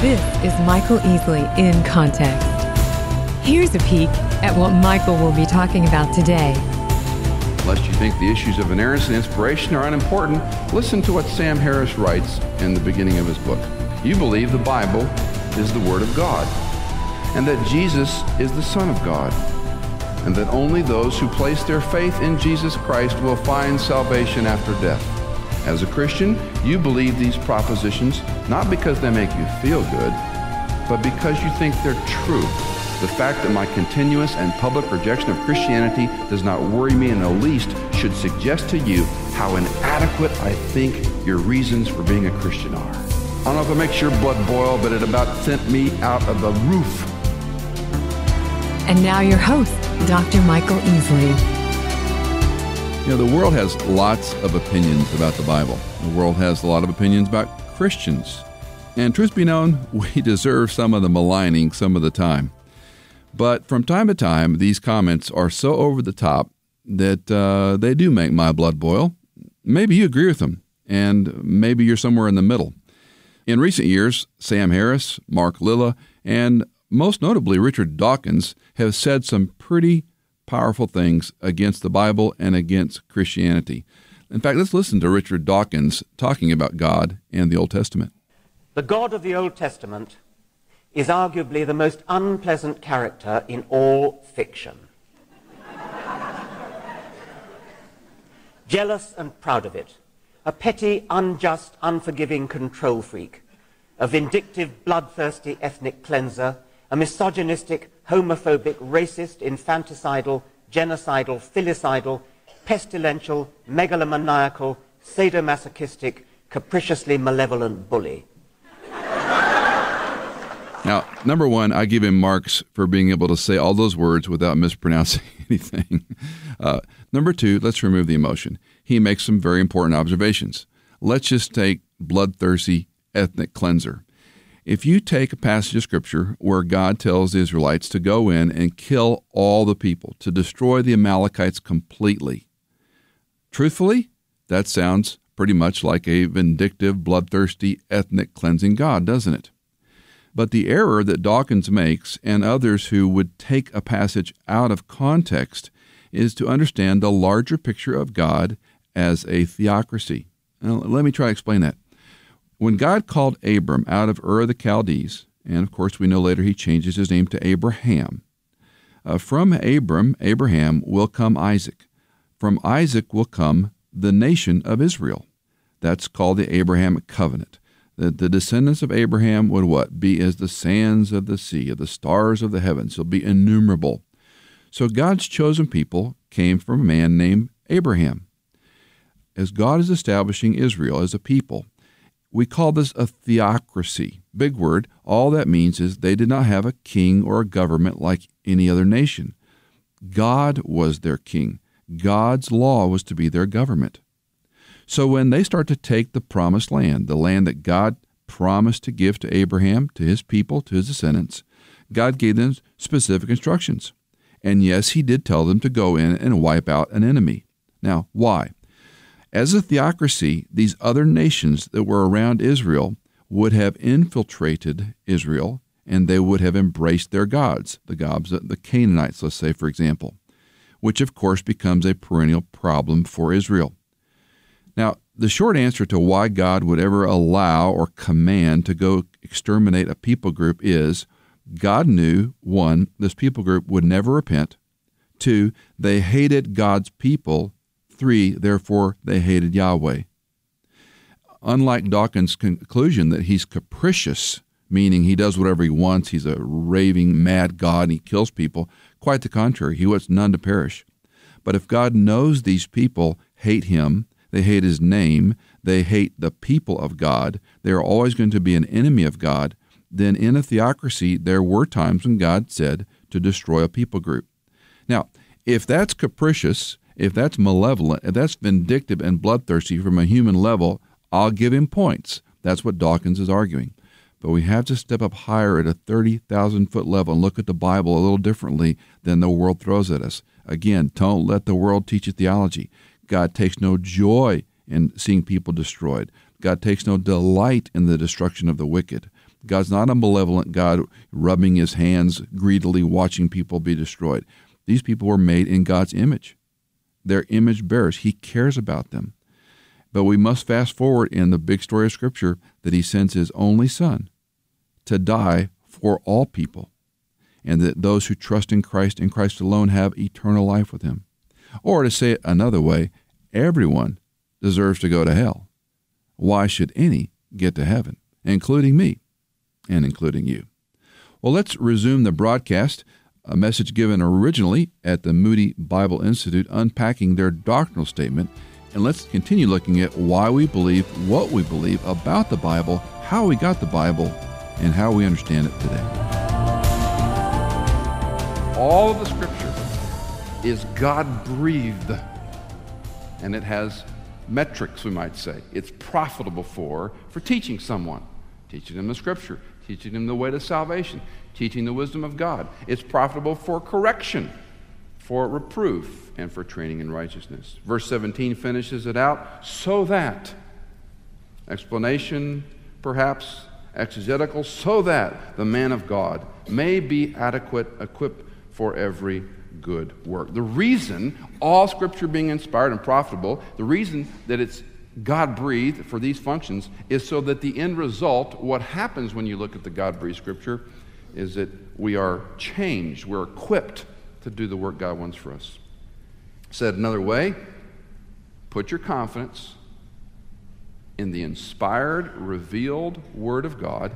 This is Michael Easley in Context. Here's a peek at what Michael will be talking about today. Lest you think the issues of inerrancy and inspiration are unimportant, listen to what Sam Harris writes in the beginning of his book. You believe the Bible is the Word of God, and that Jesus is the Son of God, and that only those who place their faith in Jesus Christ will find salvation after death. As a Christian, you believe these propositions not because they make you feel good, but because you think they're true. The fact that my continuous and public rejection of Christianity does not worry me in the least should suggest to you how inadequate I think your reasons for being a Christian are. I don't know if it makes your blood boil, but it about sent me out of the roof. And now your host, Dr. Michael Easley. Know, the world has lots of opinions about the Bible. The world has a lot of opinions about Christians. And truth be known, we deserve some of the maligning some of the time. But from time to time, these comments are so over the top that uh, they do make my blood boil. Maybe you agree with them, and maybe you're somewhere in the middle. In recent years, Sam Harris, Mark Lilla, and most notably Richard Dawkins have said some pretty powerful things against the Bible and against Christianity. In fact, let's listen to Richard Dawkins talking about God and the Old Testament. The God of the Old Testament is arguably the most unpleasant character in all fiction. Jealous and proud of it, a petty, unjust, unforgiving control freak, a vindictive, bloodthirsty ethnic cleanser, a misogynistic, homophobic, racist, infanticidal, genocidal, filicidal, pestilential, megalomaniacal, sadomasochistic, capriciously malevolent bully. Now, number one, I give him marks for being able to say all those words without mispronouncing anything. Uh, number two, let's remove the emotion. He makes some very important observations. Let's just take bloodthirsty ethnic cleanser. If you take a passage of Scripture where God tells the Israelites to go in and kill all the people, to destroy the Amalekites completely, truthfully, that sounds pretty much like a vindictive, bloodthirsty, ethnic cleansing God, doesn't it? But the error that Dawkins makes and others who would take a passage out of context is to understand the larger picture of God as a theocracy. Now, let me try to explain that. When God called Abram out of Ur of the Chaldees, and of course we know later he changes his name to Abraham, uh, from Abram, Abraham, will come Isaac. From Isaac will come the nation of Israel. That's called the Abrahamic covenant. The, the descendants of Abraham would what? Be as the sands of the sea, of the stars of the heavens. They'll be innumerable. So God's chosen people came from a man named Abraham. As God is establishing Israel as a people, we call this a theocracy. Big word. All that means is they did not have a king or a government like any other nation. God was their king. God's law was to be their government. So when they start to take the promised land, the land that God promised to give to Abraham, to his people, to his descendants, God gave them specific instructions. And yes, he did tell them to go in and wipe out an enemy. Now, why? As a theocracy, these other nations that were around Israel would have infiltrated Israel and they would have embraced their gods, the gods the Canaanites, let's say, for example, which of course becomes a perennial problem for Israel. Now, the short answer to why God would ever allow or command to go exterminate a people group is God knew one, this people group would never repent, two, they hated God's people 3, therefore they hated Yahweh. Unlike Dawkins' conclusion that he's capricious, meaning he does whatever he wants, he's a raving mad God and he kills people, quite the contrary, he wants none to perish. But if God knows these people hate him, they hate his name, they hate the people of God, they are always going to be an enemy of God, then in a theocracy, there were times when God said to destroy a people group. Now, if that's capricious, if that's malevolent, if that's vindictive and bloodthirsty from a human level, I'll give him points. That's what Dawkins is arguing. But we have to step up higher at a 30,000 foot level and look at the Bible a little differently than the world throws at us. Again, don't let the world teach you theology. God takes no joy in seeing people destroyed. God takes no delight in the destruction of the wicked. God's not a malevolent God rubbing his hands greedily watching people be destroyed. These people were made in God's image. They're image bearers. He cares about them. But we must fast forward in the big story of Scripture that He sends His only Son to die for all people, and that those who trust in Christ and Christ alone have eternal life with Him. Or to say it another way, everyone deserves to go to hell. Why should any get to heaven, including me and including you? Well, let's resume the broadcast a message given originally at the Moody Bible Institute unpacking their doctrinal statement. And let's continue looking at why we believe what we believe about the Bible, how we got the Bible, and how we understand it today. All of the Scripture is God breathed, and it has metrics, we might say. It's profitable for for teaching someone, teaching them the Scripture, teaching them the way to salvation, teaching the wisdom of God. It's profitable for correction, for reproof, and for training in righteousness. Verse 17 finishes it out so that, explanation perhaps, exegetical, so that the man of God may be adequate, equipped for every good work. The reason all scripture being inspired and profitable, the reason that it's God breathed for these functions is so that the end result, what happens when you look at the God breathed scripture, is that we are changed, we're equipped to do the work God wants for us. Said another way, put your confidence in the inspired, revealed Word of God,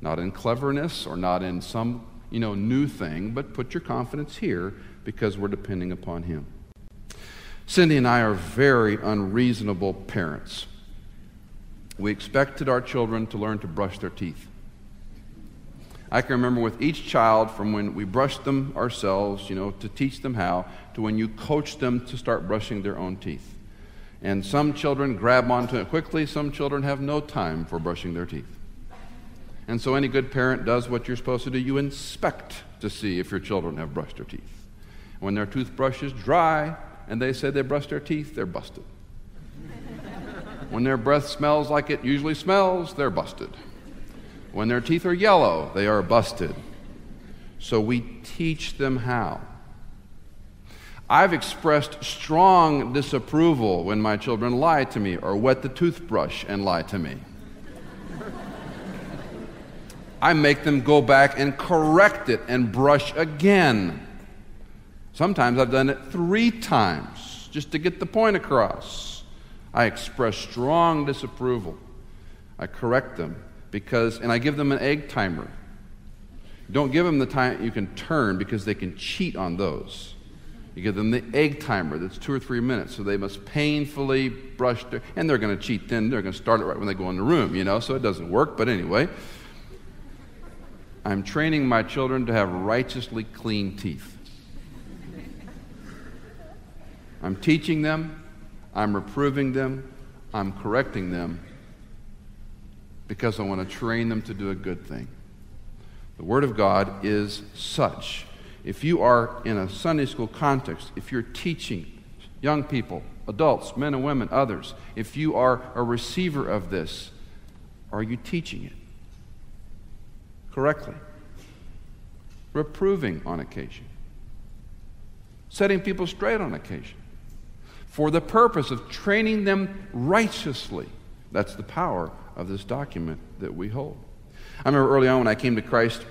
not in cleverness or not in some you know, new thing, but put your confidence here because we're depending upon Him. Cindy and I are very unreasonable parents. We expected our children to learn to brush their teeth. I can remember with each child from when we brushed them ourselves, you know, to teach them how, to when you coach them to start brushing their own teeth. And some children grab onto it quickly, some children have no time for brushing their teeth. And so any good parent does what you're supposed to do. You inspect to see if your children have brushed their teeth. When their toothbrush is dry and they say they brushed their teeth, they're busted. when their breath smells like it usually smells, they're busted. When their teeth are yellow, they are busted. So we teach them how. I've expressed strong disapproval when my children lie to me or wet the toothbrush and lie to me. I make them go back and correct it and brush again. Sometimes I've done it three times just to get the point across. I express strong disapproval. I correct them because, and I give them an egg timer. Don't give them the time you can turn because they can cheat on those. You give them the egg timer that's two or three minutes, so they must painfully brush their, and they're going to cheat then. They're going to start it right when they go in the room, you know, so it doesn't work. But anyway, I'm training my children to have righteously clean teeth. I'm teaching them, I'm reproving them, I'm correcting them because I want to train them to do a good thing. The Word of God is such. If you are in a Sunday school context, if you're teaching young people, adults, men and women, others, if you are a receiver of this, are you teaching it correctly? Reproving on occasion, setting people straight on occasion, for the purpose of training them righteously. That's the power of this document that we hold. I remember early on when I came to Christ,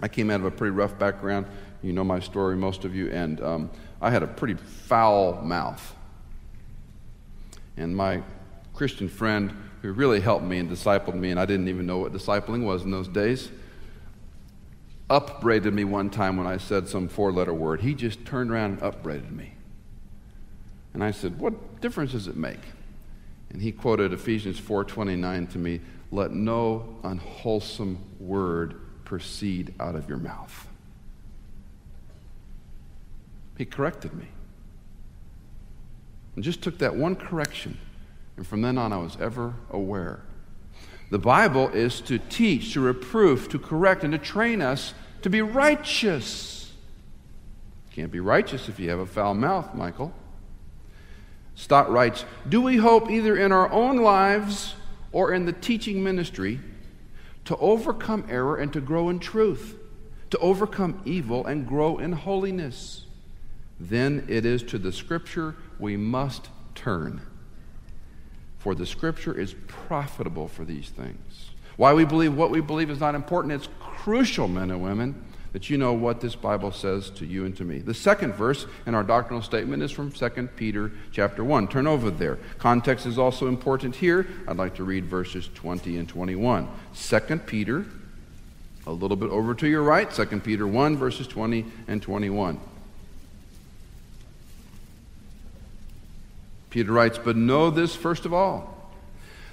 I came out of a pretty rough background. You know my story, most of you, and um, I had a pretty foul mouth. And my Christian friend, who really helped me and discipled me, and I didn't even know what discipling was in those days, upbraided me one time when I said some four letter word. He just turned around and upbraided me. And I said, What difference does it make? And he quoted Ephesians 4:29 to me, "Let no unwholesome word proceed out of your mouth." He corrected me. And just took that one correction, and from then on I was ever aware. The Bible is to teach, to reprove, to correct, and to train us to be righteous. You can't be righteous if you have a foul mouth, Michael. Stott writes Do we hope either in our own lives or in the teaching ministry to overcome error and to grow in truth, to overcome evil and grow in holiness. Then it is to the Scripture we must turn. For the Scripture is profitable for these things. Why we believe what we believe is not important, it's crucial, men and women that you know what this Bible says to you and to me. The second verse in our doctrinal statement is from 2 Peter chapter 1. Turn over there. Context is also important here. I'd like to read verses 20 and 21. 2 Peter, a little bit over to your right, 2 Peter 1, verses 20 and 21. Peter writes, But know this first of all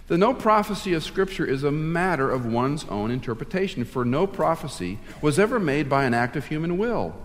the no prophecy of Scripture is a matter of one's own interpretation, for no prophecy was ever made by an act of human will,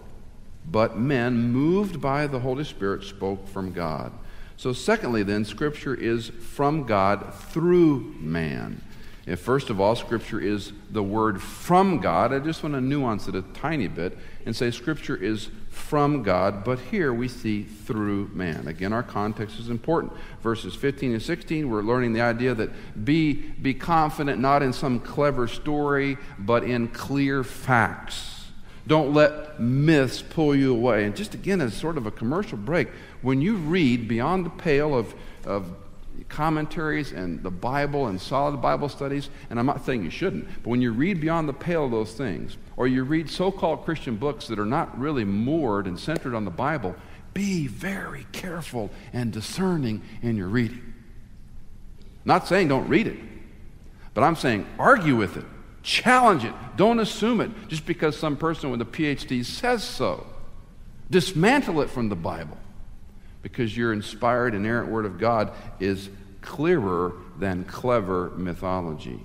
but men, moved by the Holy Spirit, spoke from God. So, secondly, then, Scripture is from God through man. If first of all, Scripture is the word from God, I just want to nuance it a tiny bit and say Scripture is from God, but here we see through man. Again, our context is important. Verses 15 and 16, we're learning the idea that be, be confident not in some clever story, but in clear facts. Don't let myths pull you away. And just again, as sort of a commercial break, when you read beyond the pale of, of commentaries and the Bible and solid Bible studies, and I'm not saying you shouldn't, but when you read beyond the pale of those things, or you read so called Christian books that are not really moored and centered on the Bible, be very careful and discerning in your reading. Not saying don't read it, but I'm saying argue with it, challenge it, don't assume it just because some person with a PhD says so. Dismantle it from the Bible because your inspired, inerrant Word of God is clearer than clever mythology.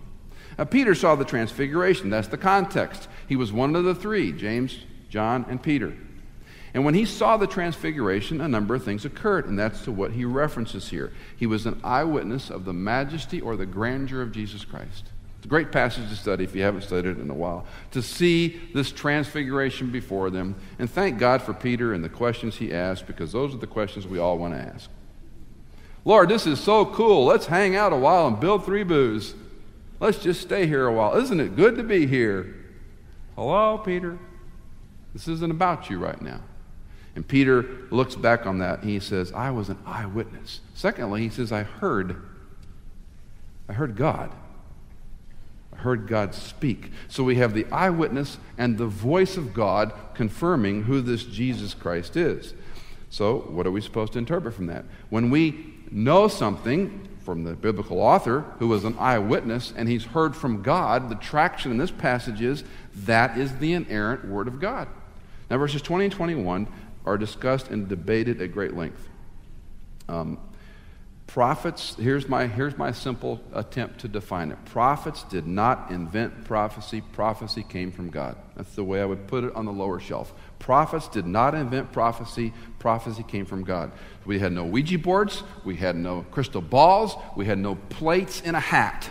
Now, Peter saw the transfiguration. That's the context. He was one of the three James, John, and Peter. And when he saw the transfiguration, a number of things occurred, and that's to what he references here. He was an eyewitness of the majesty or the grandeur of Jesus Christ. It's a great passage to study if you haven't studied it in a while. To see this transfiguration before them. And thank God for Peter and the questions he asked, because those are the questions we all want to ask. Lord, this is so cool. Let's hang out a while and build three booths. Let's just stay here a while. Isn't it good to be here? Hello, Peter. This isn't about you right now. And Peter looks back on that and he says, I was an eyewitness. Secondly, he says, I heard. I heard God heard God speak. So we have the eyewitness and the voice of God confirming who this Jesus Christ is. So, what are we supposed to interpret from that? When we know something from the biblical author who was an eyewitness and he's heard from God, the traction in this passage is that is the inerrant Word of God. Now, verses 20 and 21 are discussed and debated at great length. Um, Prophets, here's my, here's my simple attempt to define it. Prophets did not invent prophecy, prophecy came from God. That's the way I would put it on the lower shelf. Prophets did not invent prophecy, prophecy came from God. We had no Ouija boards, we had no crystal balls, we had no plates in a hat.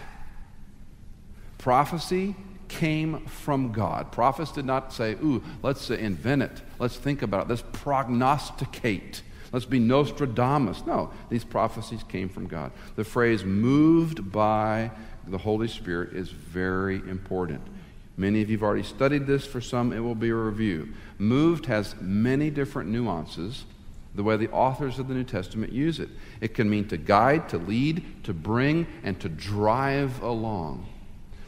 Prophecy came from God. Prophets did not say, Ooh, let's invent it, let's think about it, let's prognosticate. Let's be Nostradamus. No, these prophecies came from God. The phrase moved by the Holy Spirit is very important. Many of you have already studied this. For some, it will be a review. Moved has many different nuances the way the authors of the New Testament use it. It can mean to guide, to lead, to bring, and to drive along.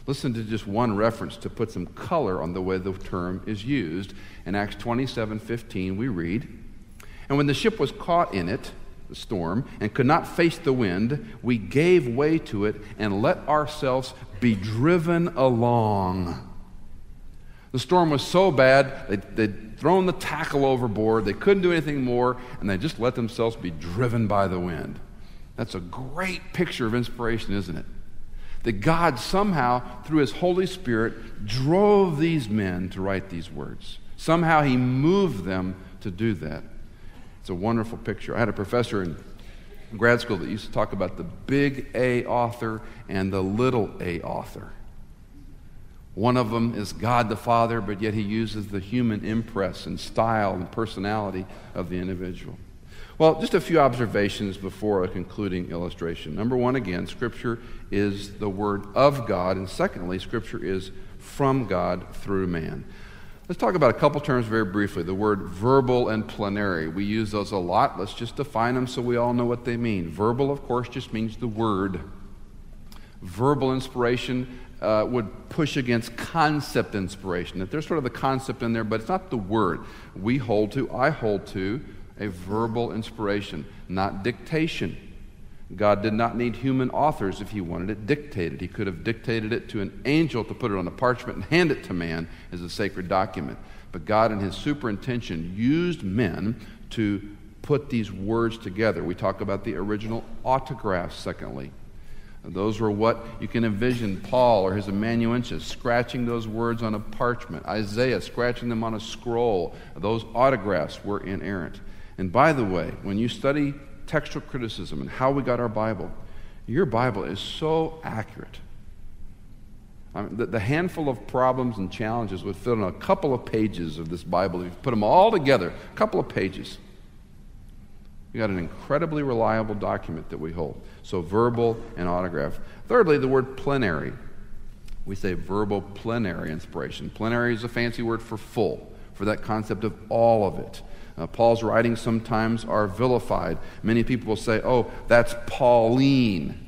Listen to just one reference to put some color on the way the term is used. In Acts 27 15, we read, and when the ship was caught in it, the storm, and could not face the wind, we gave way to it and let ourselves be driven along. The storm was so bad, they, they'd thrown the tackle overboard, they couldn't do anything more, and they just let themselves be driven by the wind. That's a great picture of inspiration, isn't it? That God somehow, through His Holy Spirit, drove these men to write these words. Somehow He moved them to do that. It's a wonderful picture. I had a professor in grad school that used to talk about the big A author and the little A author. One of them is God the Father, but yet he uses the human impress and style and personality of the individual. Well, just a few observations before a concluding illustration. Number one, again, Scripture is the Word of God, and secondly, Scripture is from God through man. Let's talk about a couple terms very briefly the word verbal and plenary. We use those a lot. Let's just define them so we all know what they mean. Verbal, of course, just means the word. Verbal inspiration uh, would push against concept inspiration. That there's sort of the concept in there, but it's not the word. We hold to, I hold to, a verbal inspiration, not dictation. God did not need human authors if he wanted it dictated. He could have dictated it to an angel to put it on a parchment and hand it to man as a sacred document. But God, in his superintention, used men to put these words together. We talk about the original autographs, secondly. Those were what you can envision Paul or his amanuensis scratching those words on a parchment, Isaiah scratching them on a scroll. Those autographs were inerrant. And by the way, when you study textual criticism and how we got our Bible, your Bible is so accurate. I mean, the, the, handful of problems and challenges would fit on a couple of pages of this Bible. If you put them all together, a couple of pages. We got an incredibly reliable document that we hold. So, verbal and autograph. Thirdly, the word plenary. We say verbal plenary inspiration. Plenary is a fancy word for full, for that concept of all of it. Uh, Paul's writings sometimes are vilified. Many people will say, oh, that's Pauline,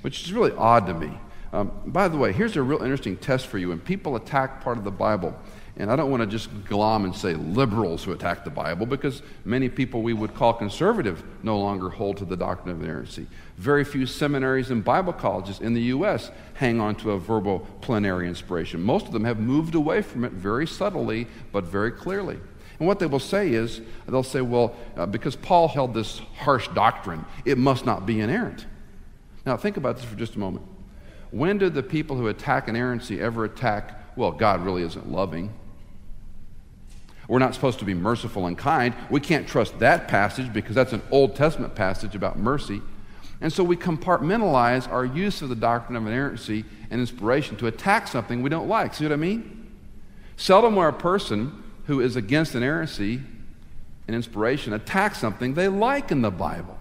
which is really odd to me. Um, by the way, here's a real interesting test for you. When people attack part of the Bible, and I don't want to just glom and say liberals who attack the Bible because many people we would call conservative no longer hold to the doctrine of inerrancy. Very few seminaries and Bible colleges in the U.S. hang on to a verbal plenary inspiration. Most of them have moved away from it very subtly but very clearly. And what they will say is, they'll say, well, uh, because Paul held this harsh doctrine, it must not be inerrant. Now, think about this for just a moment. When did the people who attack inerrancy ever attack, well, God really isn't loving? We're not supposed to be merciful and kind. We can't trust that passage because that's an Old Testament passage about mercy. And so we compartmentalize our use of the doctrine of inerrancy and inspiration to attack something we don't like. See what I mean? Seldom where a person who is against an inerrancy and inspiration attack something they like in the Bible.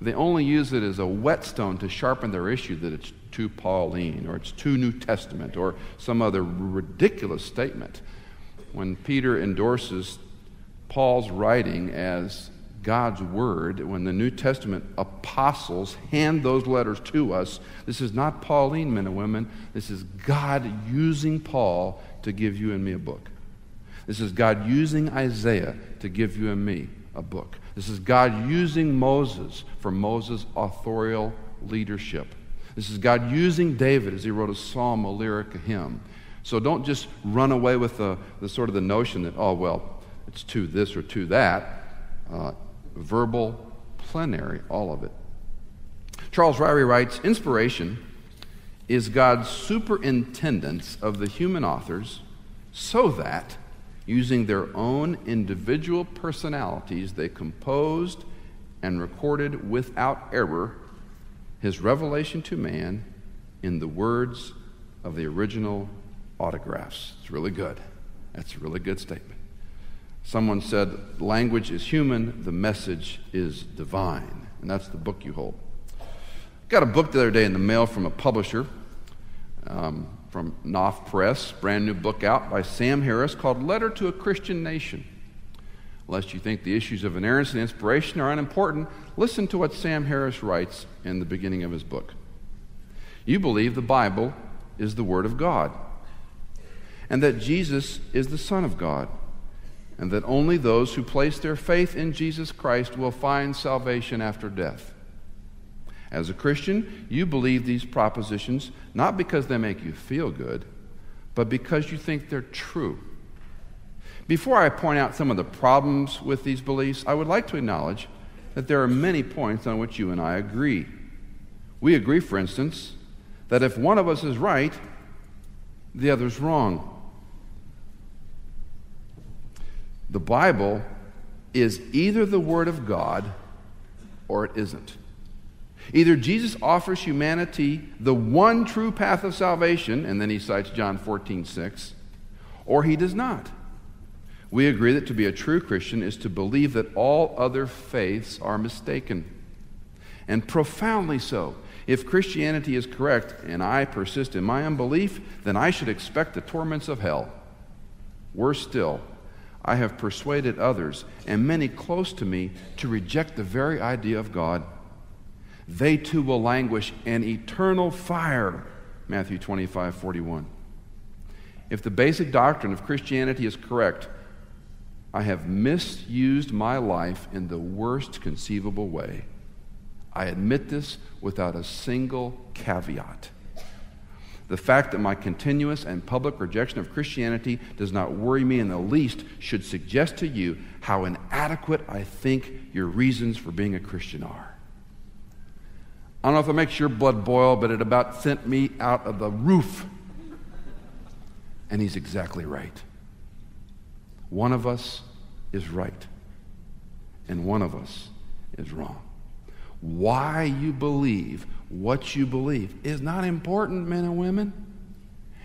They only use it as a whetstone to sharpen their issue that it's too Pauline or it's too New Testament or some other ridiculous statement. When Peter endorses Paul's writing as God's word, when the New Testament apostles hand those letters to us, this is not Pauline, men and women. This is God using Paul to give you and me a book. This is God using Isaiah to give you and me a book. This is God using Moses for Moses' authorial leadership. This is God using David as he wrote a psalm, a lyric, a hymn. So don't just run away with the, the sort of the notion that, oh, well, it's to this or to that. Uh, verbal, plenary, all of it. Charles Ryrie writes Inspiration is God's superintendence of the human authors so that using their own individual personalities, they composed and recorded without error his revelation to man in the words of the original autographs. It's really good. That's a really good statement. Someone said, Language is human, the message is divine. And that's the book you hold. Got a book the other day in the mail from a publisher. Um, from Knopf Press, brand new book out by Sam Harris called Letter to a Christian Nation. Lest you think the issues of inerrancy and inspiration are unimportant, listen to what Sam Harris writes in the beginning of his book. You believe the Bible is the Word of God, and that Jesus is the Son of God, and that only those who place their faith in Jesus Christ will find salvation after death. As a Christian, you believe these propositions not because they make you feel good, but because you think they're true. Before I point out some of the problems with these beliefs, I would like to acknowledge that there are many points on which you and I agree. We agree, for instance, that if one of us is right, the other's wrong. The Bible is either the Word of God or it isn't. Either Jesus offers humanity the one true path of salvation, and then he cites John 14, 6, or he does not. We agree that to be a true Christian is to believe that all other faiths are mistaken, and profoundly so. If Christianity is correct and I persist in my unbelief, then I should expect the torments of hell. Worse still, I have persuaded others, and many close to me, to reject the very idea of God. They too will languish in eternal fire. Matthew 25, 41. If the basic doctrine of Christianity is correct, I have misused my life in the worst conceivable way. I admit this without a single caveat. The fact that my continuous and public rejection of Christianity does not worry me in the least should suggest to you how inadequate I think your reasons for being a Christian are. I don't know if it makes your blood boil, but it about sent me out of the roof. And he's exactly right. One of us is right, and one of us is wrong why you believe what you believe is not important, men and women.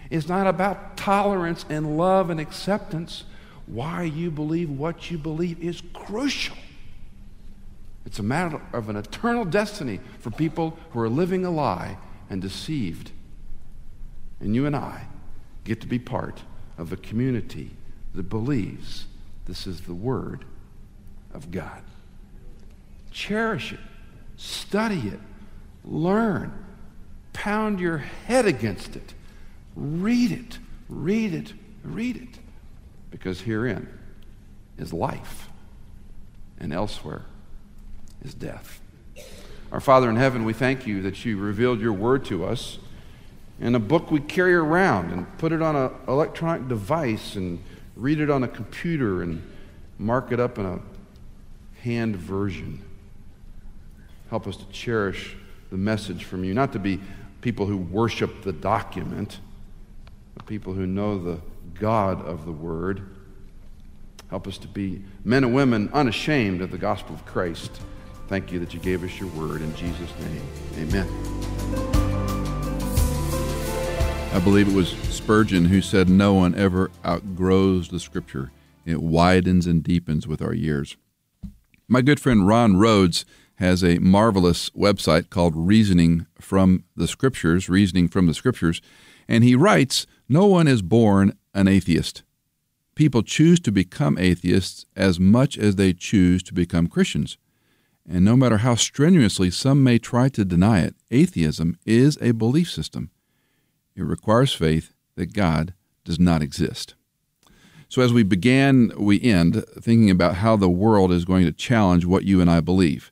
It's not about tolerance and love and acceptance. Why you believe what you believe is crucial. It's a matter of an eternal destiny for people who are living a lie and deceived. And you and I get to be part of a community that believes this is the Word of God. Cherish it. Study it. Learn. Pound your head against it. Read it. Read it. Read it. Because herein is life, and elsewhere is death. Our Father in heaven, we thank you that you revealed your word to us in a book we carry around and put it on an electronic device and read it on a computer and mark it up in a hand version. Help us to cherish the message from you, not to be people who worship the document, but people who know the God of the Word. Help us to be men and women unashamed of the gospel of Christ. Thank you that you gave us your word in Jesus' name. Amen. I believe it was Spurgeon who said, No one ever outgrows the scripture. It widens and deepens with our years. My good friend Ron Rhodes has a marvelous website called Reasoning from the Scriptures, Reasoning from the Scriptures, and he writes, No one is born an atheist. People choose to become atheists as much as they choose to become Christians. And no matter how strenuously some may try to deny it, atheism is a belief system. It requires faith that God does not exist. So, as we began, we end thinking about how the world is going to challenge what you and I believe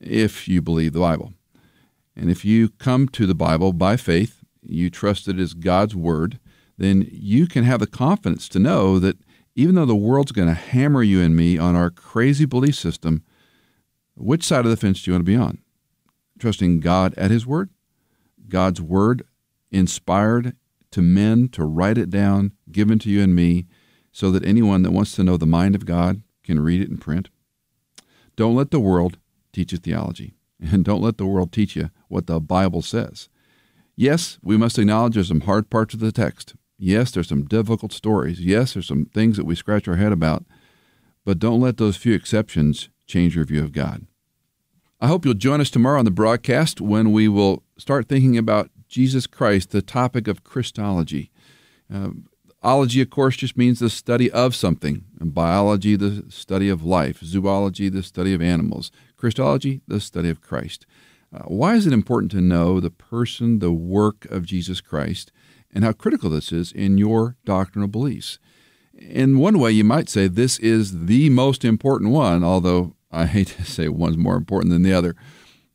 if you believe the Bible. And if you come to the Bible by faith, you trust it is God's Word, then you can have the confidence to know that even though the world's going to hammer you and me on our crazy belief system, which side of the fence do you want to be on? Trusting God at His Word? God's Word inspired to men to write it down, given to you and me, so that anyone that wants to know the mind of God can read it in print? Don't let the world teach you theology. And don't let the world teach you what the Bible says. Yes, we must acknowledge there's some hard parts of the text. Yes, there's some difficult stories. Yes, there's some things that we scratch our head about. But don't let those few exceptions change your view of God. I hope you'll join us tomorrow on the broadcast when we will start thinking about Jesus Christ, the topic of Christology. Uh, ology, of course, just means the study of something. And biology, the study of life. Zoology, the study of animals. Christology, the study of Christ. Uh, why is it important to know the person, the work of Jesus Christ, and how critical this is in your doctrinal beliefs? In one way, you might say this is the most important one, although I hate to say one's more important than the other.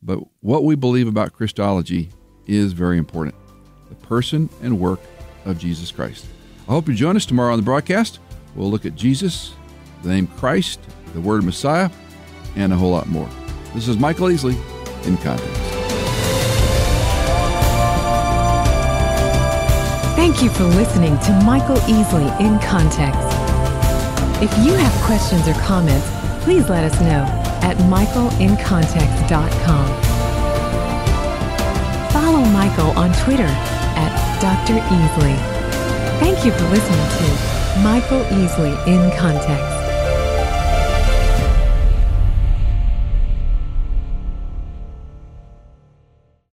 But what we believe about Christology is very important the person and work of Jesus Christ. I hope you join us tomorrow on the broadcast. We'll look at Jesus, the name Christ, the word Messiah, and a whole lot more. This is Michael Easley in Context. Thank you for listening to Michael Easley in Context. If you have questions or comments, please let us know at michaelincontext.com. Follow Michael on Twitter at Dr. Easley. Thank you for listening to Michael Easley in Context.